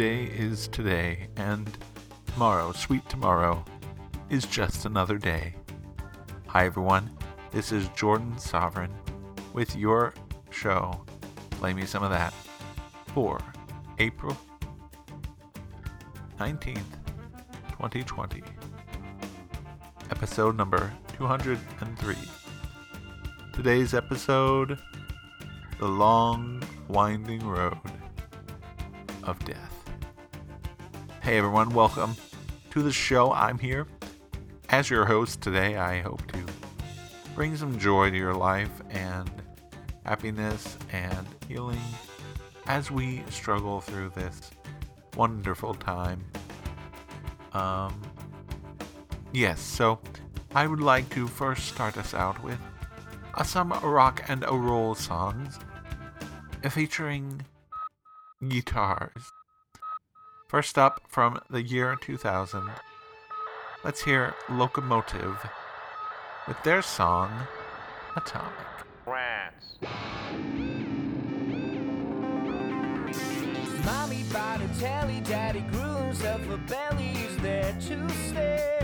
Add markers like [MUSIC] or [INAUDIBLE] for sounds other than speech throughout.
Today is today, and tomorrow, sweet tomorrow, is just another day. Hi, everyone. This is Jordan Sovereign with your show, Play Me Some of That, for April 19th, 2020, episode number 203. Today's episode The Long Winding Road of Death. Hey everyone, welcome to the show. I'm here as your host today. I hope to bring some joy to your life and happiness and healing as we struggle through this wonderful time. Um, yes, so I would like to first start us out with uh, some rock and roll songs featuring guitars. First up from the year 2000, let's hear Lokomotiv with their song Atomic. Rats. Mommy bought a telly, daddy there to stay.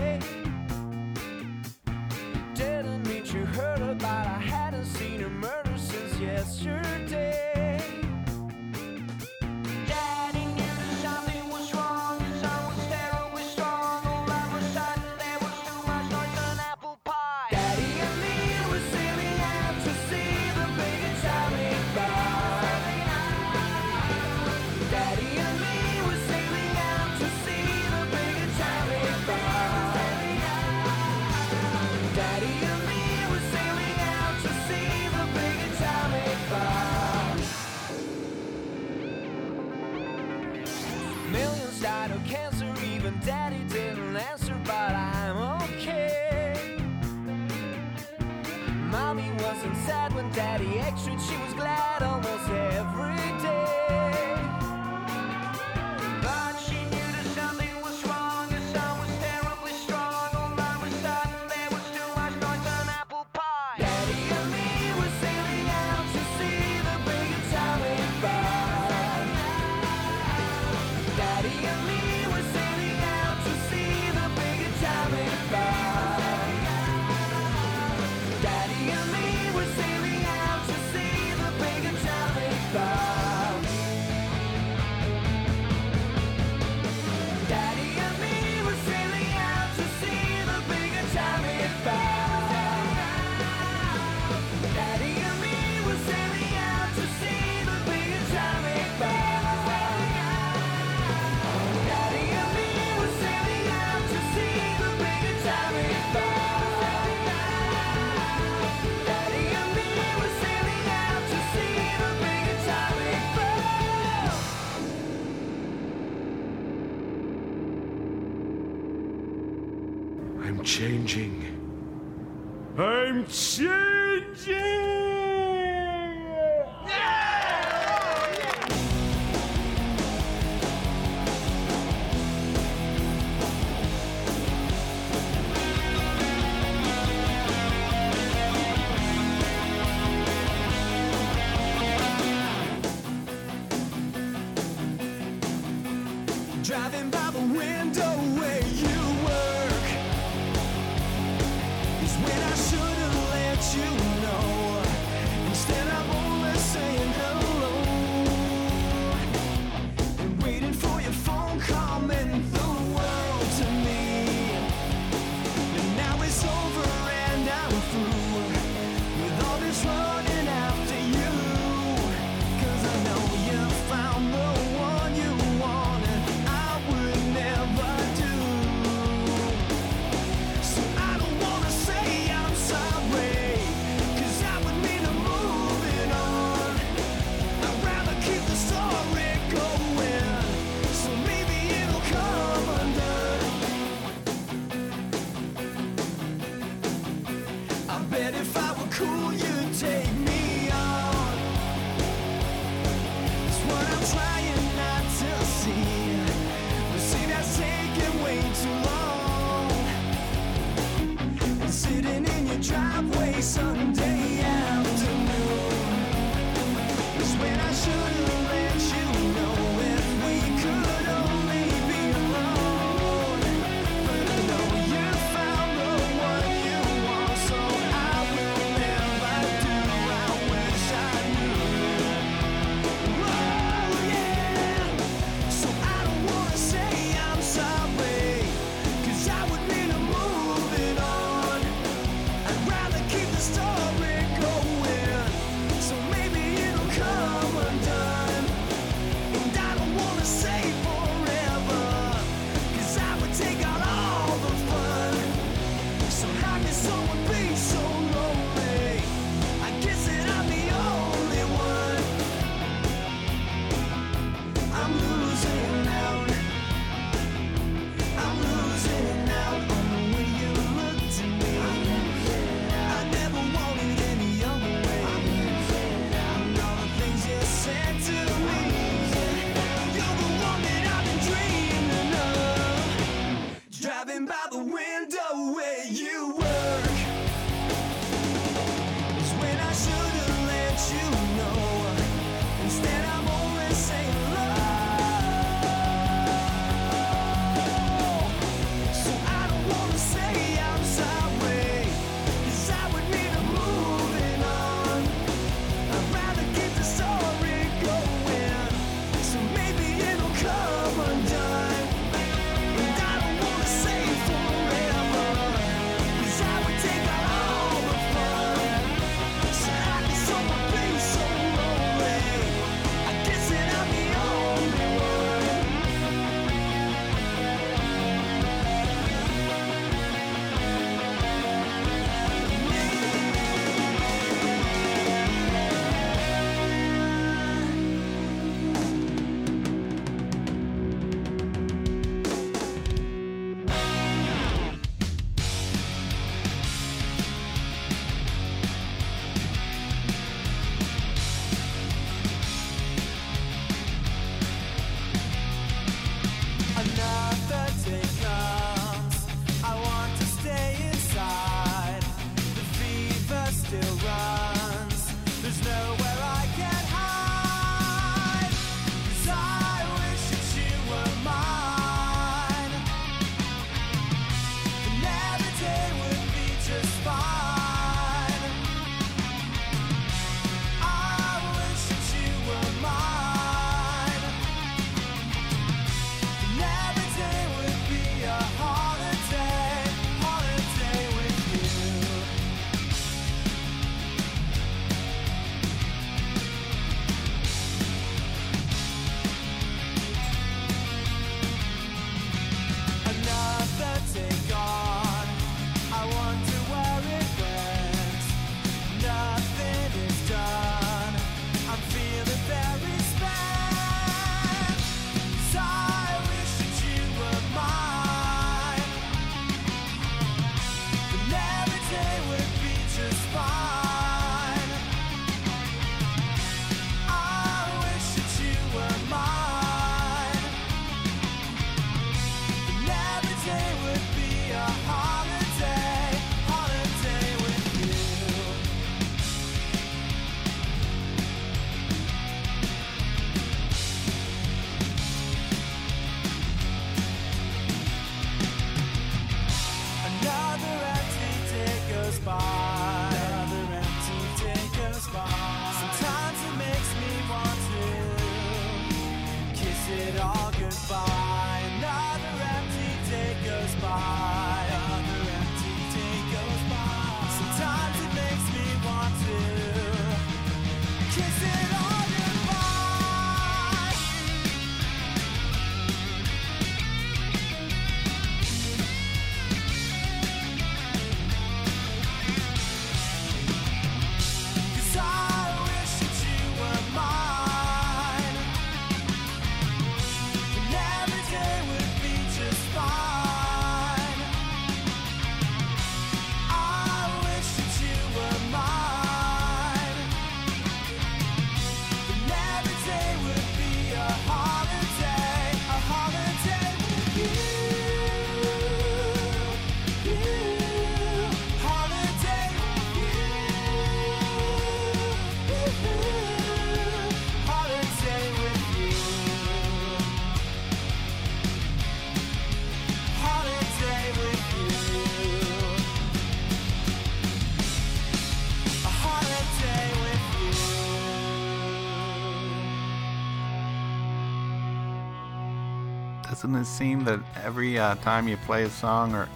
Doesn't it seem that every uh, time you play a song or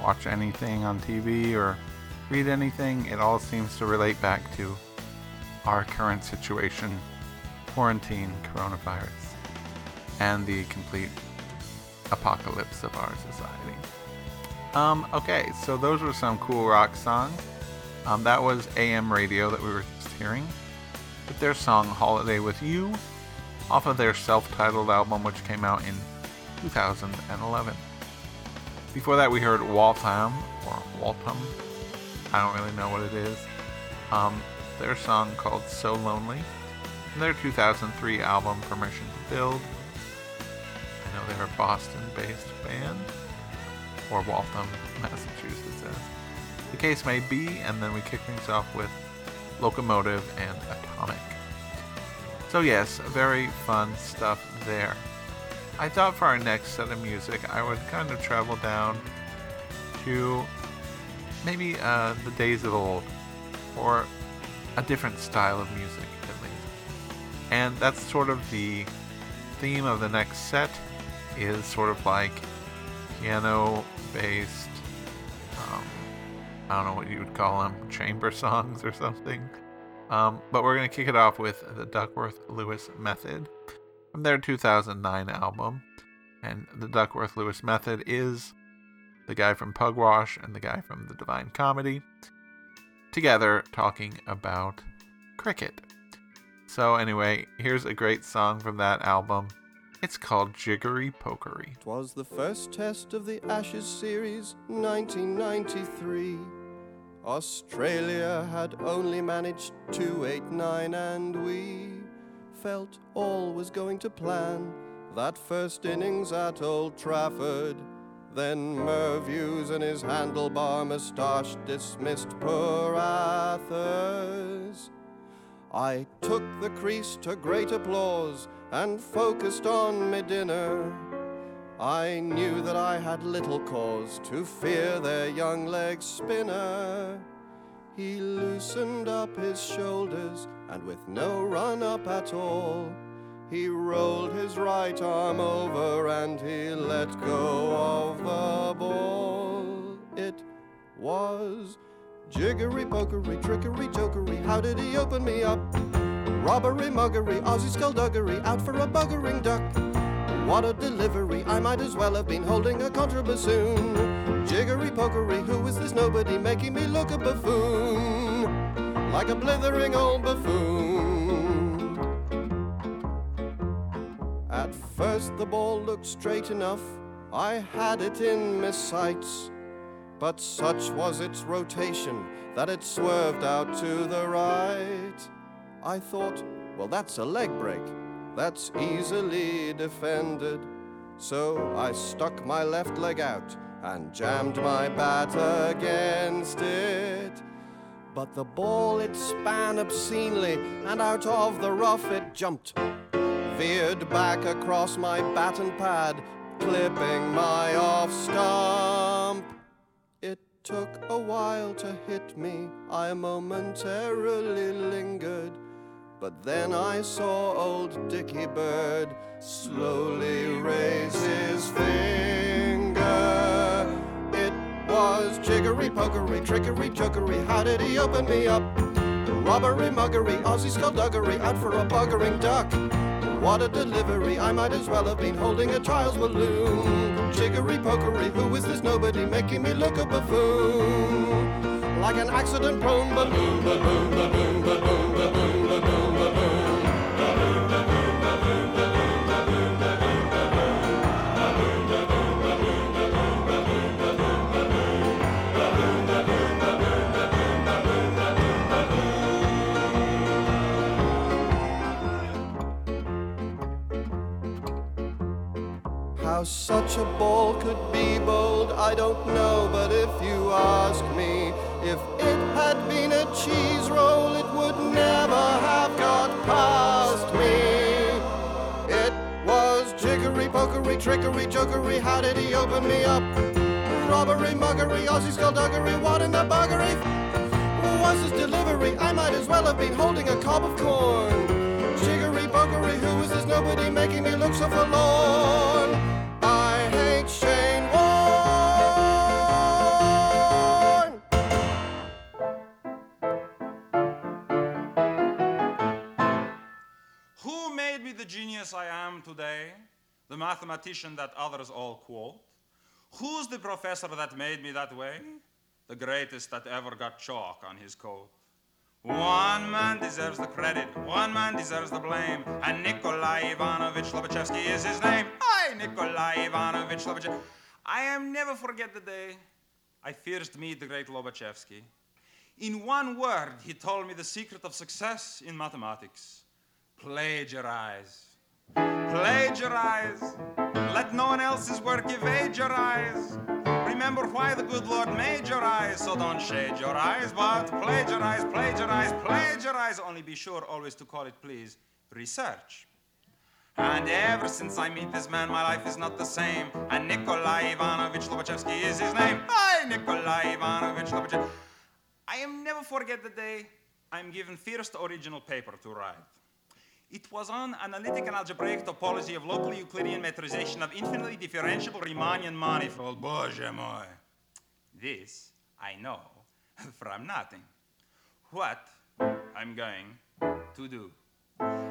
watch anything on TV or read anything, it all seems to relate back to our current situation quarantine, coronavirus, and the complete apocalypse of our society. Um, okay, so those were some cool rock songs. Um, that was AM radio that we were just hearing with their song Holiday with You off of their self titled album, which came out in 2011. Before that, we heard Waltham, or Waltham, I don't really know what it is, um, their song called So Lonely, their 2003 album Permission to Build. I know they're a Boston based band, or Waltham, Massachusetts, as the case may be, and then we kick things off with Lokomotiv and Atomic. So, yes, very fun stuff there. I thought for our next set of music, I would kind of travel down to maybe uh, the days of old, or a different style of music at least. And that's sort of the theme of the next set is sort of like piano based um, I don't know what you would call them, chamber songs or something. Um, but we're going to kick it off with the Duckworth Lewis Method from their 2009 album. And the Duckworth Lewis Method is the guy from Pugwash and the guy from The Divine Comedy together talking about cricket. So, anyway, here's a great song from that album. It's called Jiggery Pokery. Twas the first test of the Ashes series, 1993. Australia had only managed 289, and we felt all was going to plan. That first innings at Old Trafford. Then Merv Hughes and his handlebar moustache dismissed poor Athers. I took the crease to great applause and focused on me dinner. I knew that I had little cause to fear their young leg spinner. He loosened up his shoulders and with no run up at all, he rolled his right arm over and he let go of the ball. It was jiggery pokery, trickery jokery. How did he open me up? Robbery, muggery, Aussie skullduggery, out for a buggering duck. What a delivery, I might as well have been holding a contrabassoon. Jiggery pokery, who is this nobody making me look a buffoon? Like a blithering old buffoon. At first the ball looked straight enough, I had it in my sights. But such was its rotation that it swerved out to the right. I thought, well, that's a leg break. That's easily defended. So I stuck my left leg out and jammed my bat against it. But the ball it span obscenely, and out of the rough it jumped. Veered back across my bat and pad, clipping my off stump. It took a while to hit me. I momentarily lingered. But then I saw old Dicky Bird slowly raise his finger. Was jiggery pokery, trickery jokery. How did he open me up? Robbery, muggery, Aussie skullduggery, out for a buggering duck. What a delivery, I might as well have been holding a child's balloon. Jiggery pokery, who is this nobody making me look a buffoon? Like an accident prone balloon, balloon, balloon, balloon, How such a ball could be bold, I don't know, but if you ask me, if it had been a cheese roll, it would never have got past me. It was jiggery, pokery, trickery, jokery, how did he open me up? Robbery, muggery, Aussie skullduggery, what in the buggery? Was his delivery? I might as well have been holding a cob of corn. Jiggery, pokery, who is this nobody making me look so forlorn? The mathematician that others all quote? Who's the professor that made me that way? The greatest that ever got chalk on his coat. One man deserves the credit, one man deserves the blame, and Nikolai Ivanovich Lobachevsky is his name. I, Nikolai Ivanovich Lobachevsky. I am never forget the day I first meet the great Lobachevsky. In one word, he told me the secret of success in mathematics plagiarize. Plagiarize. Let no one else's work evade your eyes. Remember why the good Lord made your eyes, so don't shade your eyes, but plagiarize, plagiarize, plagiarize. Only be sure always to call it, please, research. And ever since I meet this man, my life is not the same. And Nikolai Ivanovich Lobachevsky is his name. Hi, Nikolai Ivanovich Lobachevsky. I am never forget the day I'm given first original paper to write. It was on analytic and algebraic topology of local Euclidean metrization of infinitely differentiable Riemannian manifold. Боже мой! This I know [LAUGHS] from nothing. What I'm going to do.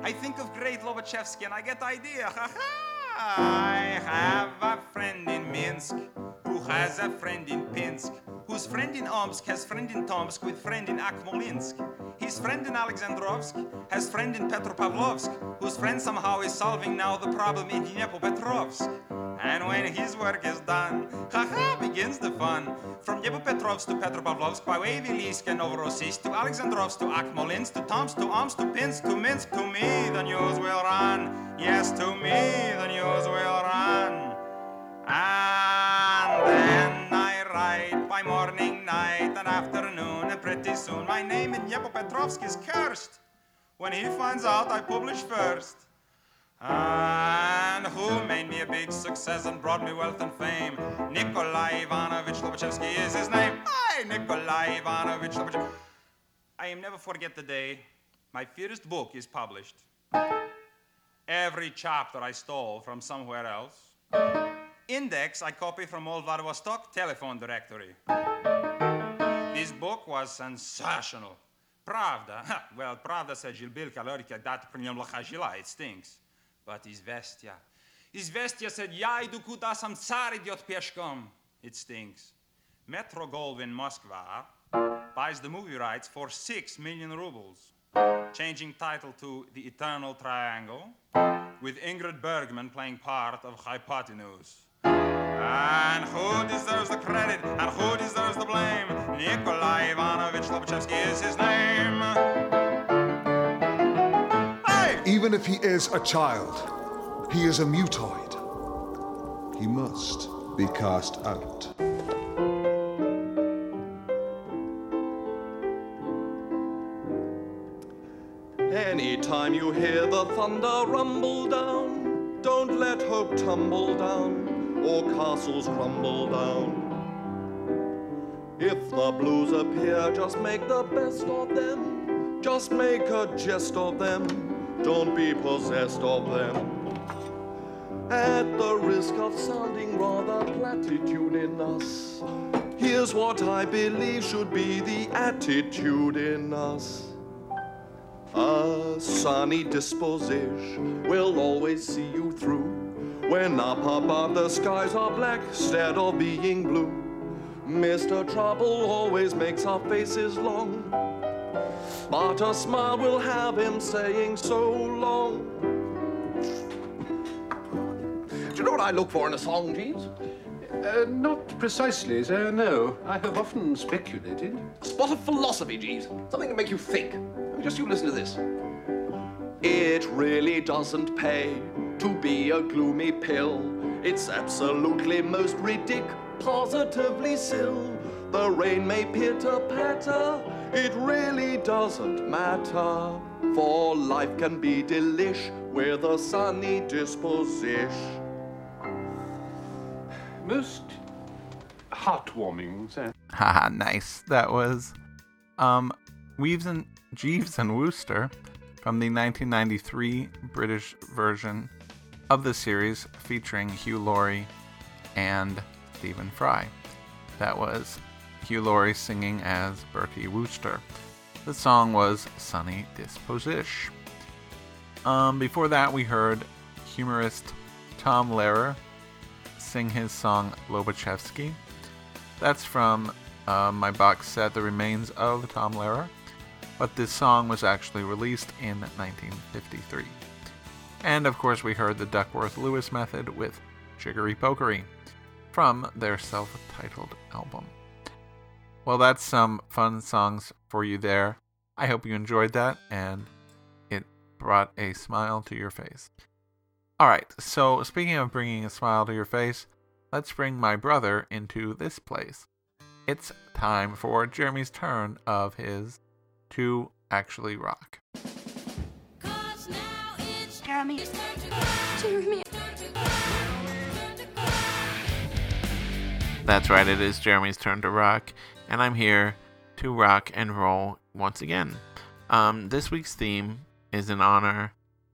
I think of great Lobachevsky and I get idea. Ha [LAUGHS] ha! I have a friend in Minsk who has a friend in Pinsk, whose friend in Omsk has friend in Tomsk with friend in Akmolinsk. His friend in Alexandrovsk has friend in Petropavlovsk, whose friend somehow is solving now the problem in Dnepropetrovsk. And when his work is done, haha, begins the fun. From Dnepropetrovsk to Petropavlovsk, by way Wielisk and Novorossiysk to Alexandrovsk to Akmolinsk to Tomsk to Omsk to Pinsk to Minsk, to me the news will run. Yes, to me the news will run. And then I write by morning, night, soon my name in Dnepropetrovsk is cursed. When he finds out, I publish first. And who made me a big success and brought me wealth and fame? Nikolai Ivanovich Lobachevsky is his name. I, Nikolai Ivanovich Lobachevsky. I am never forget the day my first book is published. Every chapter I stole from somewhere else. Index I copy from old Vladivostok telephone directory. Book was sensational. Pravda, well, Pravda said Gilbil Kalorika dat lahko žila, it stinks. But Izvestia, Izvestia said, ja idu kuda sam car idiot peškom, it stinks. Metro Goldwyn Moskva buys the movie rights for six million rubles, changing title to The Eternal Triangle, with Ingrid Bergman playing part of Hypotenuse. And who deserves the credit and who deserves the blame? Nikolai Ivanovich Lobachevsky is his name. Hey! Even if he is a child, he is a mutoid. He must be cast out. Anytime you hear the thunder rumble down, don't let hope tumble down or castles crumble down. If the blues appear, just make the best of them. Just make a jest of them. Don't be possessed of them. At the risk of sounding rather platitudinous, here's what I believe should be the attitude in us. A sunny disposition will always see you through. When up above the skies are black instead of being blue. Mr. Trouble always makes our faces long. But a smile will have him saying so long. Do you know what I look for in a song, Jeeves? Uh, not precisely, sir, no. I have often speculated. A spot of philosophy, Jeeves. Something to make you think. Just you listen to this. It really doesn't pay to be a gloomy pill. It's absolutely most ridic, positively sill. The rain may pitter patter, it really doesn't matter. For life can be delish with a sunny disposition. Most heartwarming, sir. [LAUGHS] Haha, nice. That was um Weaves and Jeeves and Wooster from the 1993 British version of the series featuring Hugh Laurie and Stephen Fry. That was Hugh Laurie singing as Bertie Wooster. The song was Sunny Disposish. Um, before that, we heard humorist Tom Lehrer sing his song Lobachevsky. That's from uh, my box set, The Remains of Tom Lehrer, but this song was actually released in 1953. And of course, we heard the Duckworth Lewis method with Jiggery Pokery from their self titled album. Well, that's some fun songs for you there. I hope you enjoyed that and it brought a smile to your face. Alright, so speaking of bringing a smile to your face, let's bring my brother into this place. It's time for Jeremy's turn of his to actually rock. Jeremy. Jeremy. That's right, it is Jeremy's turn to rock, and I'm here to rock and roll once again. Um, this week's theme is in honor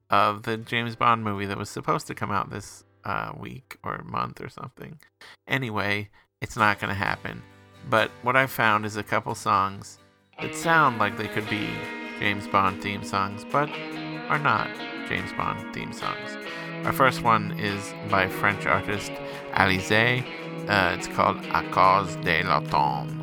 of the James Bond movie that was supposed to come out this uh, week or month or something. Anyway, it's not going to happen. But what I found is a couple songs that sound like they could be James Bond theme songs, but are not James Bond theme songs. Our first one is by French artist Alizée. Uh, it's called A cause de l'automne.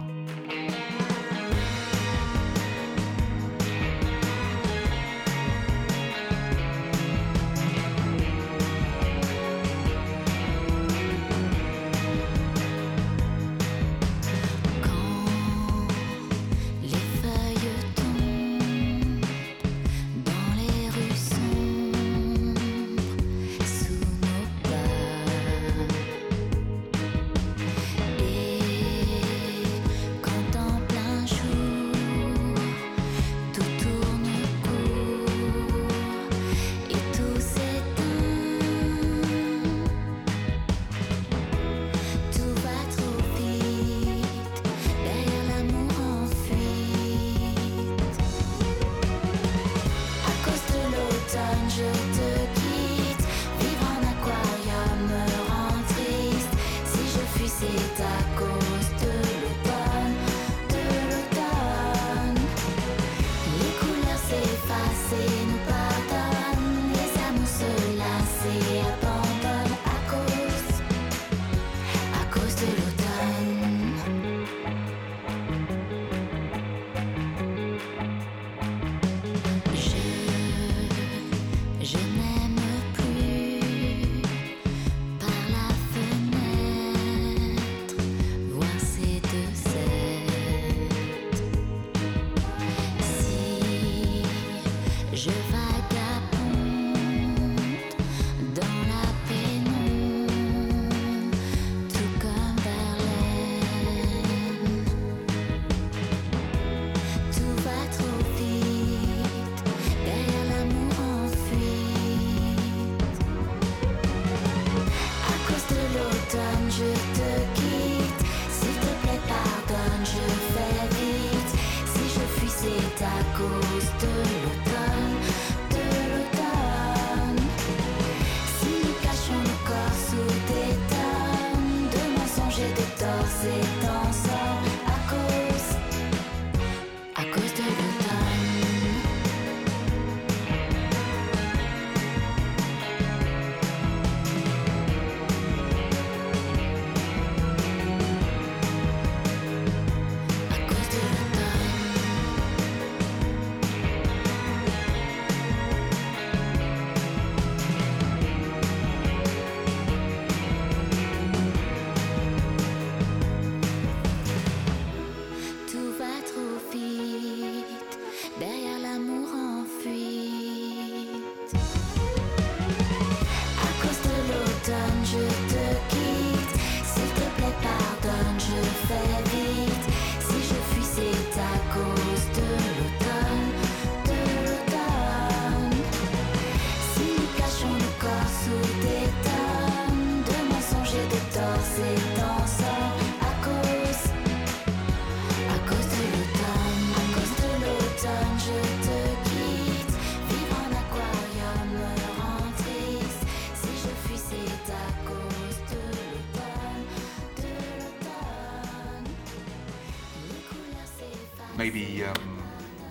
Maybe um,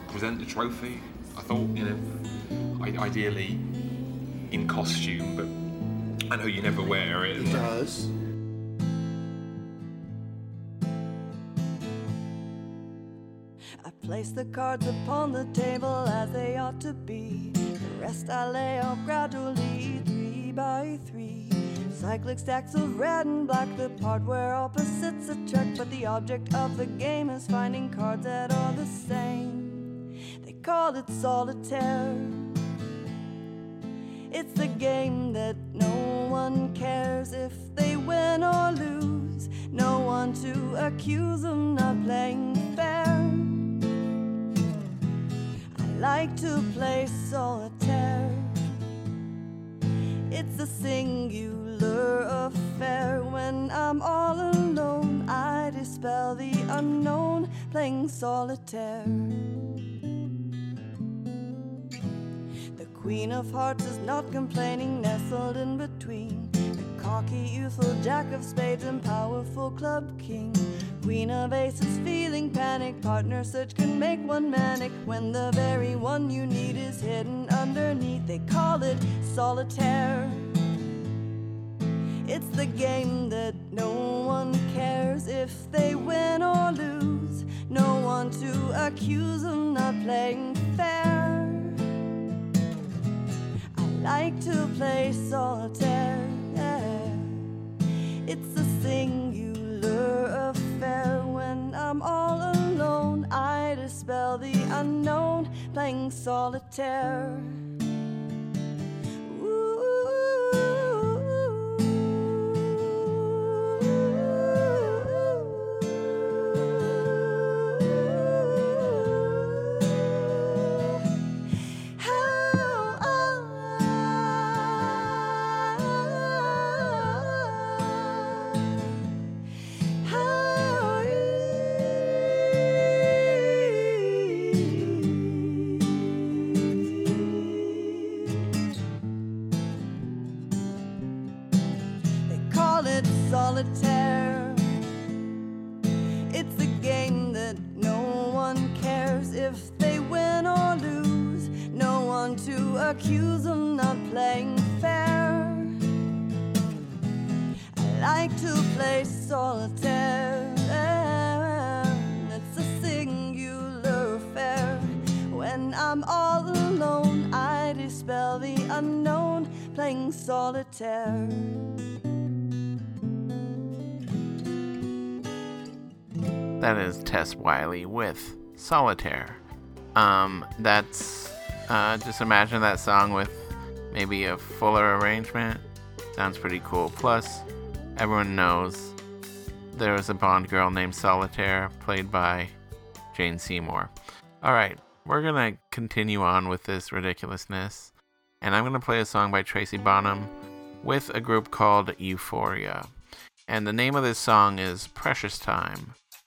present the trophy. I thought, you know, I- ideally in costume, but I know you never wear it. He does. I place the cards upon the table as they ought to be. The rest I lay out gradually, three by three. Cyclic stacks of red and black, the part where opposites attract. But the object of the game is finding cards that are the same. They call it solitaire. It's the game that no one cares if they win or lose. No one to accuse them of not playing fair. I like to play solitaire. It's a singular affair. When I'm all alone, I dispel the unknown playing solitaire. The Queen of Hearts is not complaining, nestled in between the cocky, youthful Jack of Spades and powerful Club King. Queen of Aces feeling panic, partner search can make one manic when the very one you need is hidden underneath. They call it solitaire. It's the game that no one cares if they win or lose. No one to accuse of not playing fair. I like to play solitaire. I'm all alone, I dispel the unknown playing solitaire. Solitaire. It's a game that no one cares if they win or lose. No one to accuse of not playing fair. I like to play solitaire. It's a singular affair. When I'm all alone, I dispel the unknown playing solitaire. That is Tess Wiley with Solitaire. Um, that's uh, just imagine that song with maybe a fuller arrangement. Sounds pretty cool. Plus, everyone knows there was a Bond girl named Solitaire, played by Jane Seymour. All right, we're gonna continue on with this ridiculousness, and I'm gonna play a song by Tracy Bonham with a group called Euphoria. And the name of this song is Precious Time.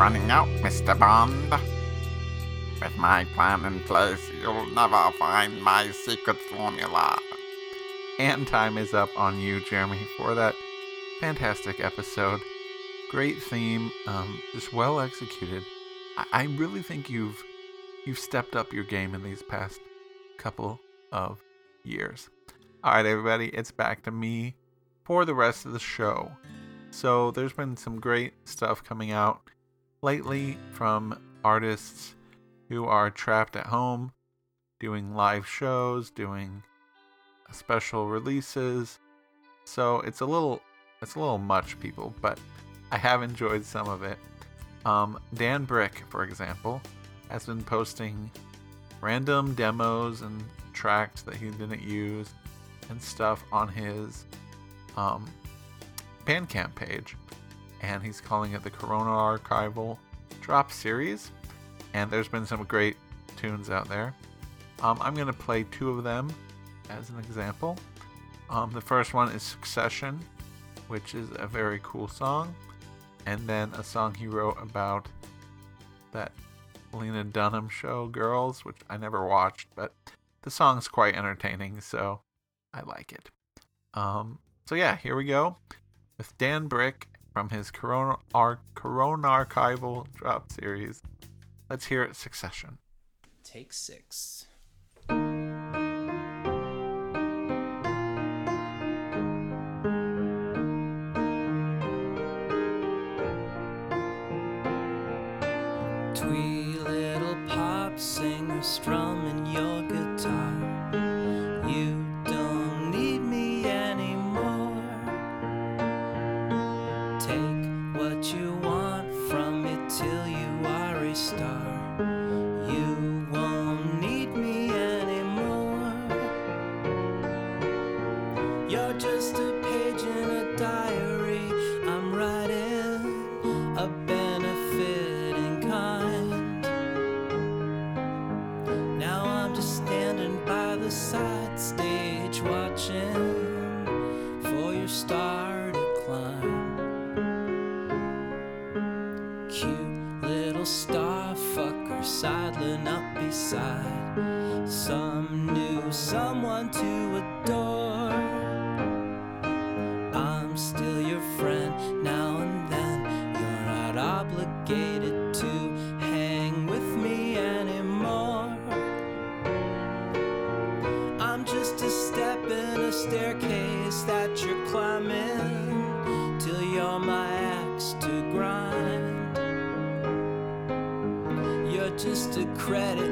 running out, Mr. Bond. With my plan in place, you'll never find my secret formula. And time is up on you, Jeremy, for that fantastic episode. Great theme, um, just well executed. I, I really think you've you've stepped up your game in these past couple of years. All right, everybody, it's back to me for the rest of the show. So there's been some great stuff coming out lately from artists who are trapped at home, doing live shows, doing special releases. So it's a little it's a little much, people, but I have enjoyed some of it. Um, Dan Bryk, for example, has been posting random demos and tracks that he didn't use and stuff on his um, Bandcamp page, and he's calling it the Corona Archival Drop Series. And there's been some great tunes out there. Um, I'm going to play two of them as an example. Um, the first one is Succession, which is a very cool song, and then a song he wrote about that Lena Dunham show, Girls, which I never watched, but the song's quite entertaining, so I like it. Um, so yeah, here we go with Dan Bryk from his Corona, Ar- Corona Archival Drop series. Let's hear it Succession. Take six. Friend now and then. You're not obligated to hang with me anymore. I'm just a step in a staircase that you're climbing till you're my axe to grind. You're just a credit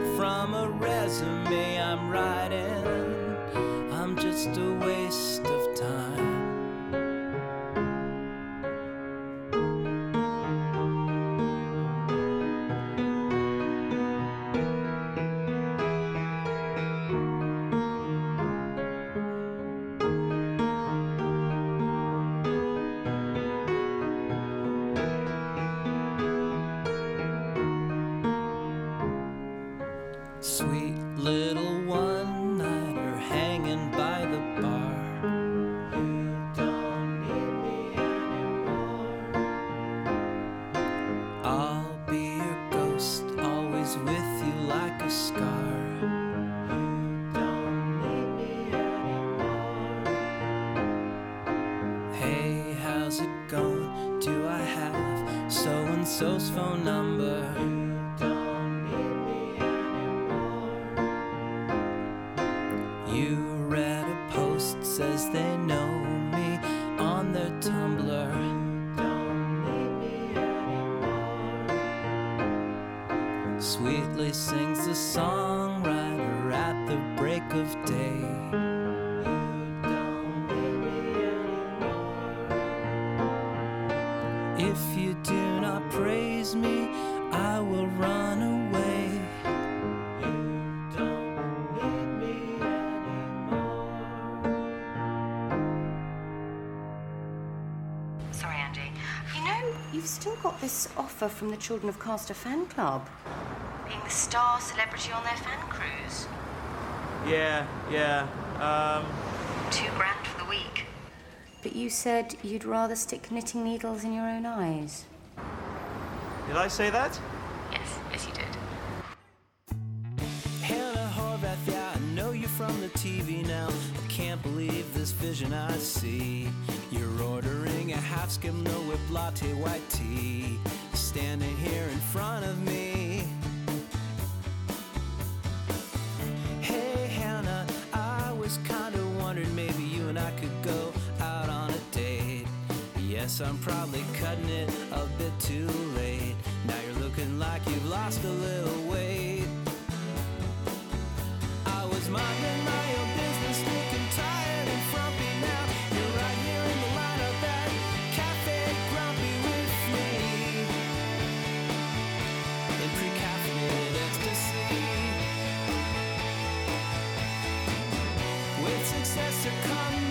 Sweetly sings the songwriter at the break of day. You don't anymore. If you do not praise me, I will run away. You don't need me anymore. Sorry, Andy. You know, you've still got this offer from the Children of Castor fan club. Being the star celebrity on their fan cruise. Yeah, yeah. Um, Two grand for the week. But you said you'd rather stick knitting needles in your own eyes. Did I say that? Yes, yes, you did. Hannah Horvath, yeah, I know you from the TV now. I can't believe this vision I see. You're ordering a half skim, no whip latte white tea. Standing here in front of me. I'm probably cutting it a bit too late. Now you're looking like you've lost a little weight. I was minding my own business, looking tired and frumpy now. You're right here in the lineup at Cafe Grumpy with me. In pre-caffeinated ecstasy. With success there come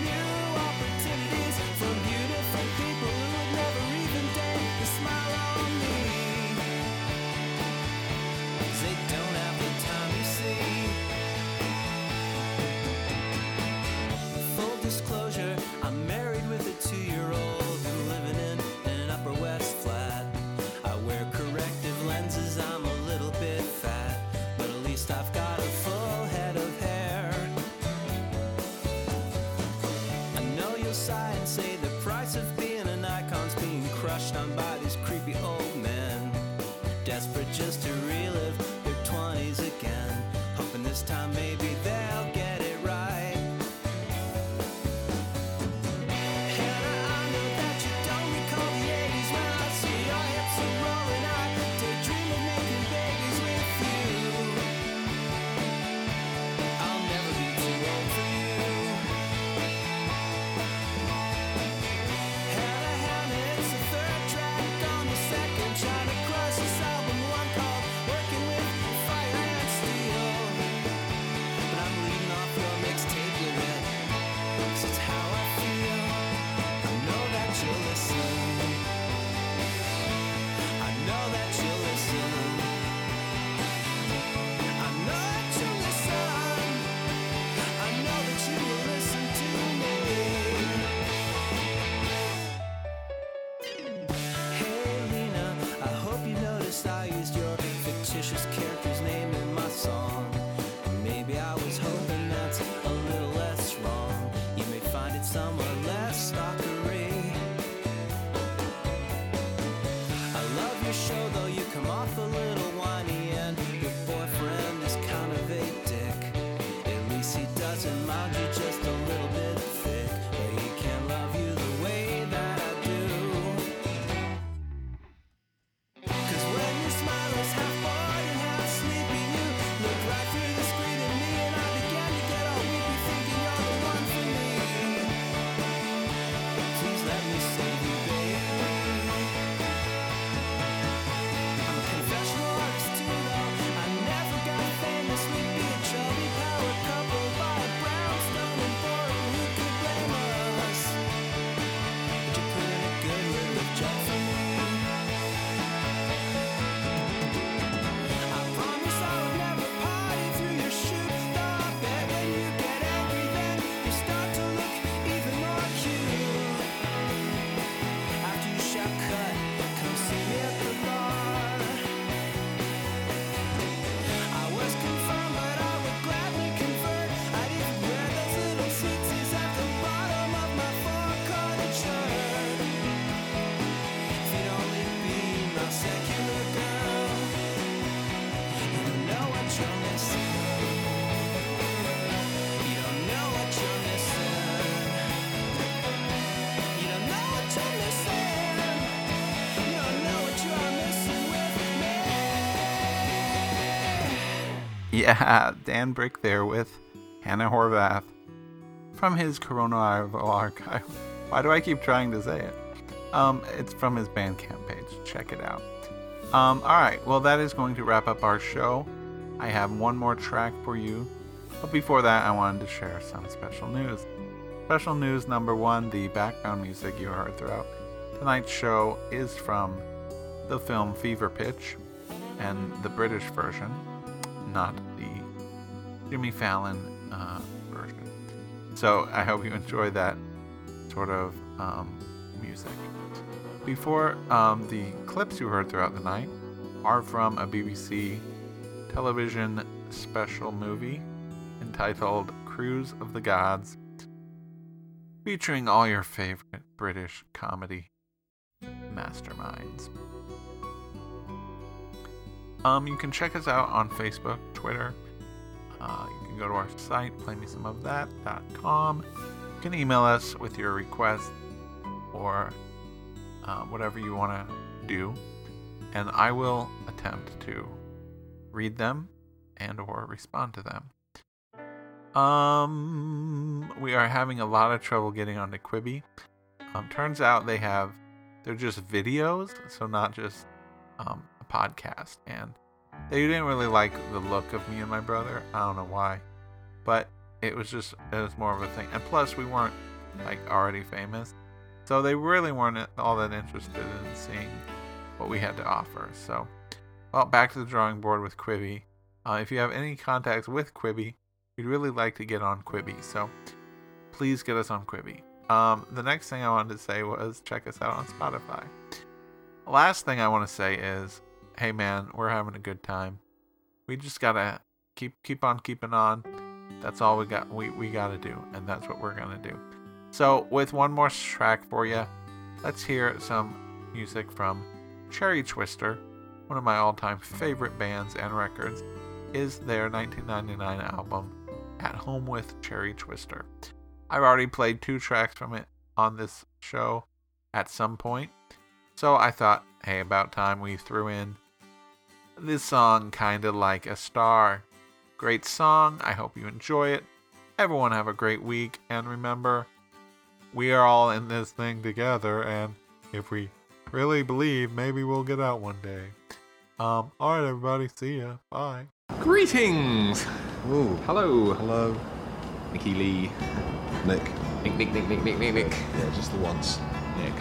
crushed on by these creepy old men. Desperate just to Yeah, [LAUGHS] Dan Bryk there with Hannah Horvath from his Coronavirus archive. [LAUGHS] Why do I keep trying to say it? Um, it's from his Bandcamp page. Check it out. Um, all right, well, that is going to wrap up our show. I have one more track for you, but before that, I wanted to share some special news. Special news number one the background music you heard throughout tonight's show is from the film Fever Pitch and the British version, not the Jimmy Fallon uh, version. So I hope you enjoy that sort of um, music. Before, um, the clips you heard throughout the night are from a BBC television special movie entitled Cruise of the Gods, featuring all your favorite British comedy masterminds. Um, you can check us out on Facebook, Twitter. Uh, you can go to our site, playmesomeofthat.com. You can email us with your requests or uh, whatever you want to do, and I will attempt to read them and or respond to them. Um, we are having a lot of trouble getting onto Quibi. Um, turns out they have they're just videos, so not just um, podcast. And they didn't really like the look of me and my brother. I don't know why, but it was just it was more of a thing. And plus, we weren't like already famous, so they really weren't all that interested in seeing what we had to offer. So, well, back to the drawing board with Quibi. Uh, if you have any contacts with Quibi, we'd really like to get on Quibi. So, please get us on Quibi. Um, the next thing I wanted to say was check us out on Spotify. Last thing I want to say is, hey man, we're having a good time. We just gotta keep keep on keeping on. That's all we got. We we gotta do, and that's what we're gonna do. So with one more track for you, let's hear some music from Cherry Twister, one of my all-time favorite bands and records. Is their 1999 album At Home with Cherry Twister. I've already played two tracks from it on this show at some point. So I thought, hey, about time we threw in this song, Kinda Like a Star. Great song. I hope you enjoy it. Everyone have a great week. And remember, we are all in this thing together. And if we really believe, maybe we'll get out one day. Um, alright, everybody. See ya. Bye. Greetings! Ooh. Hello. Hello. Nicky Lee. Nick. Nick, Nick, Nick, Nick, Nick, Nick, Nick. Yeah, just the once. Nick.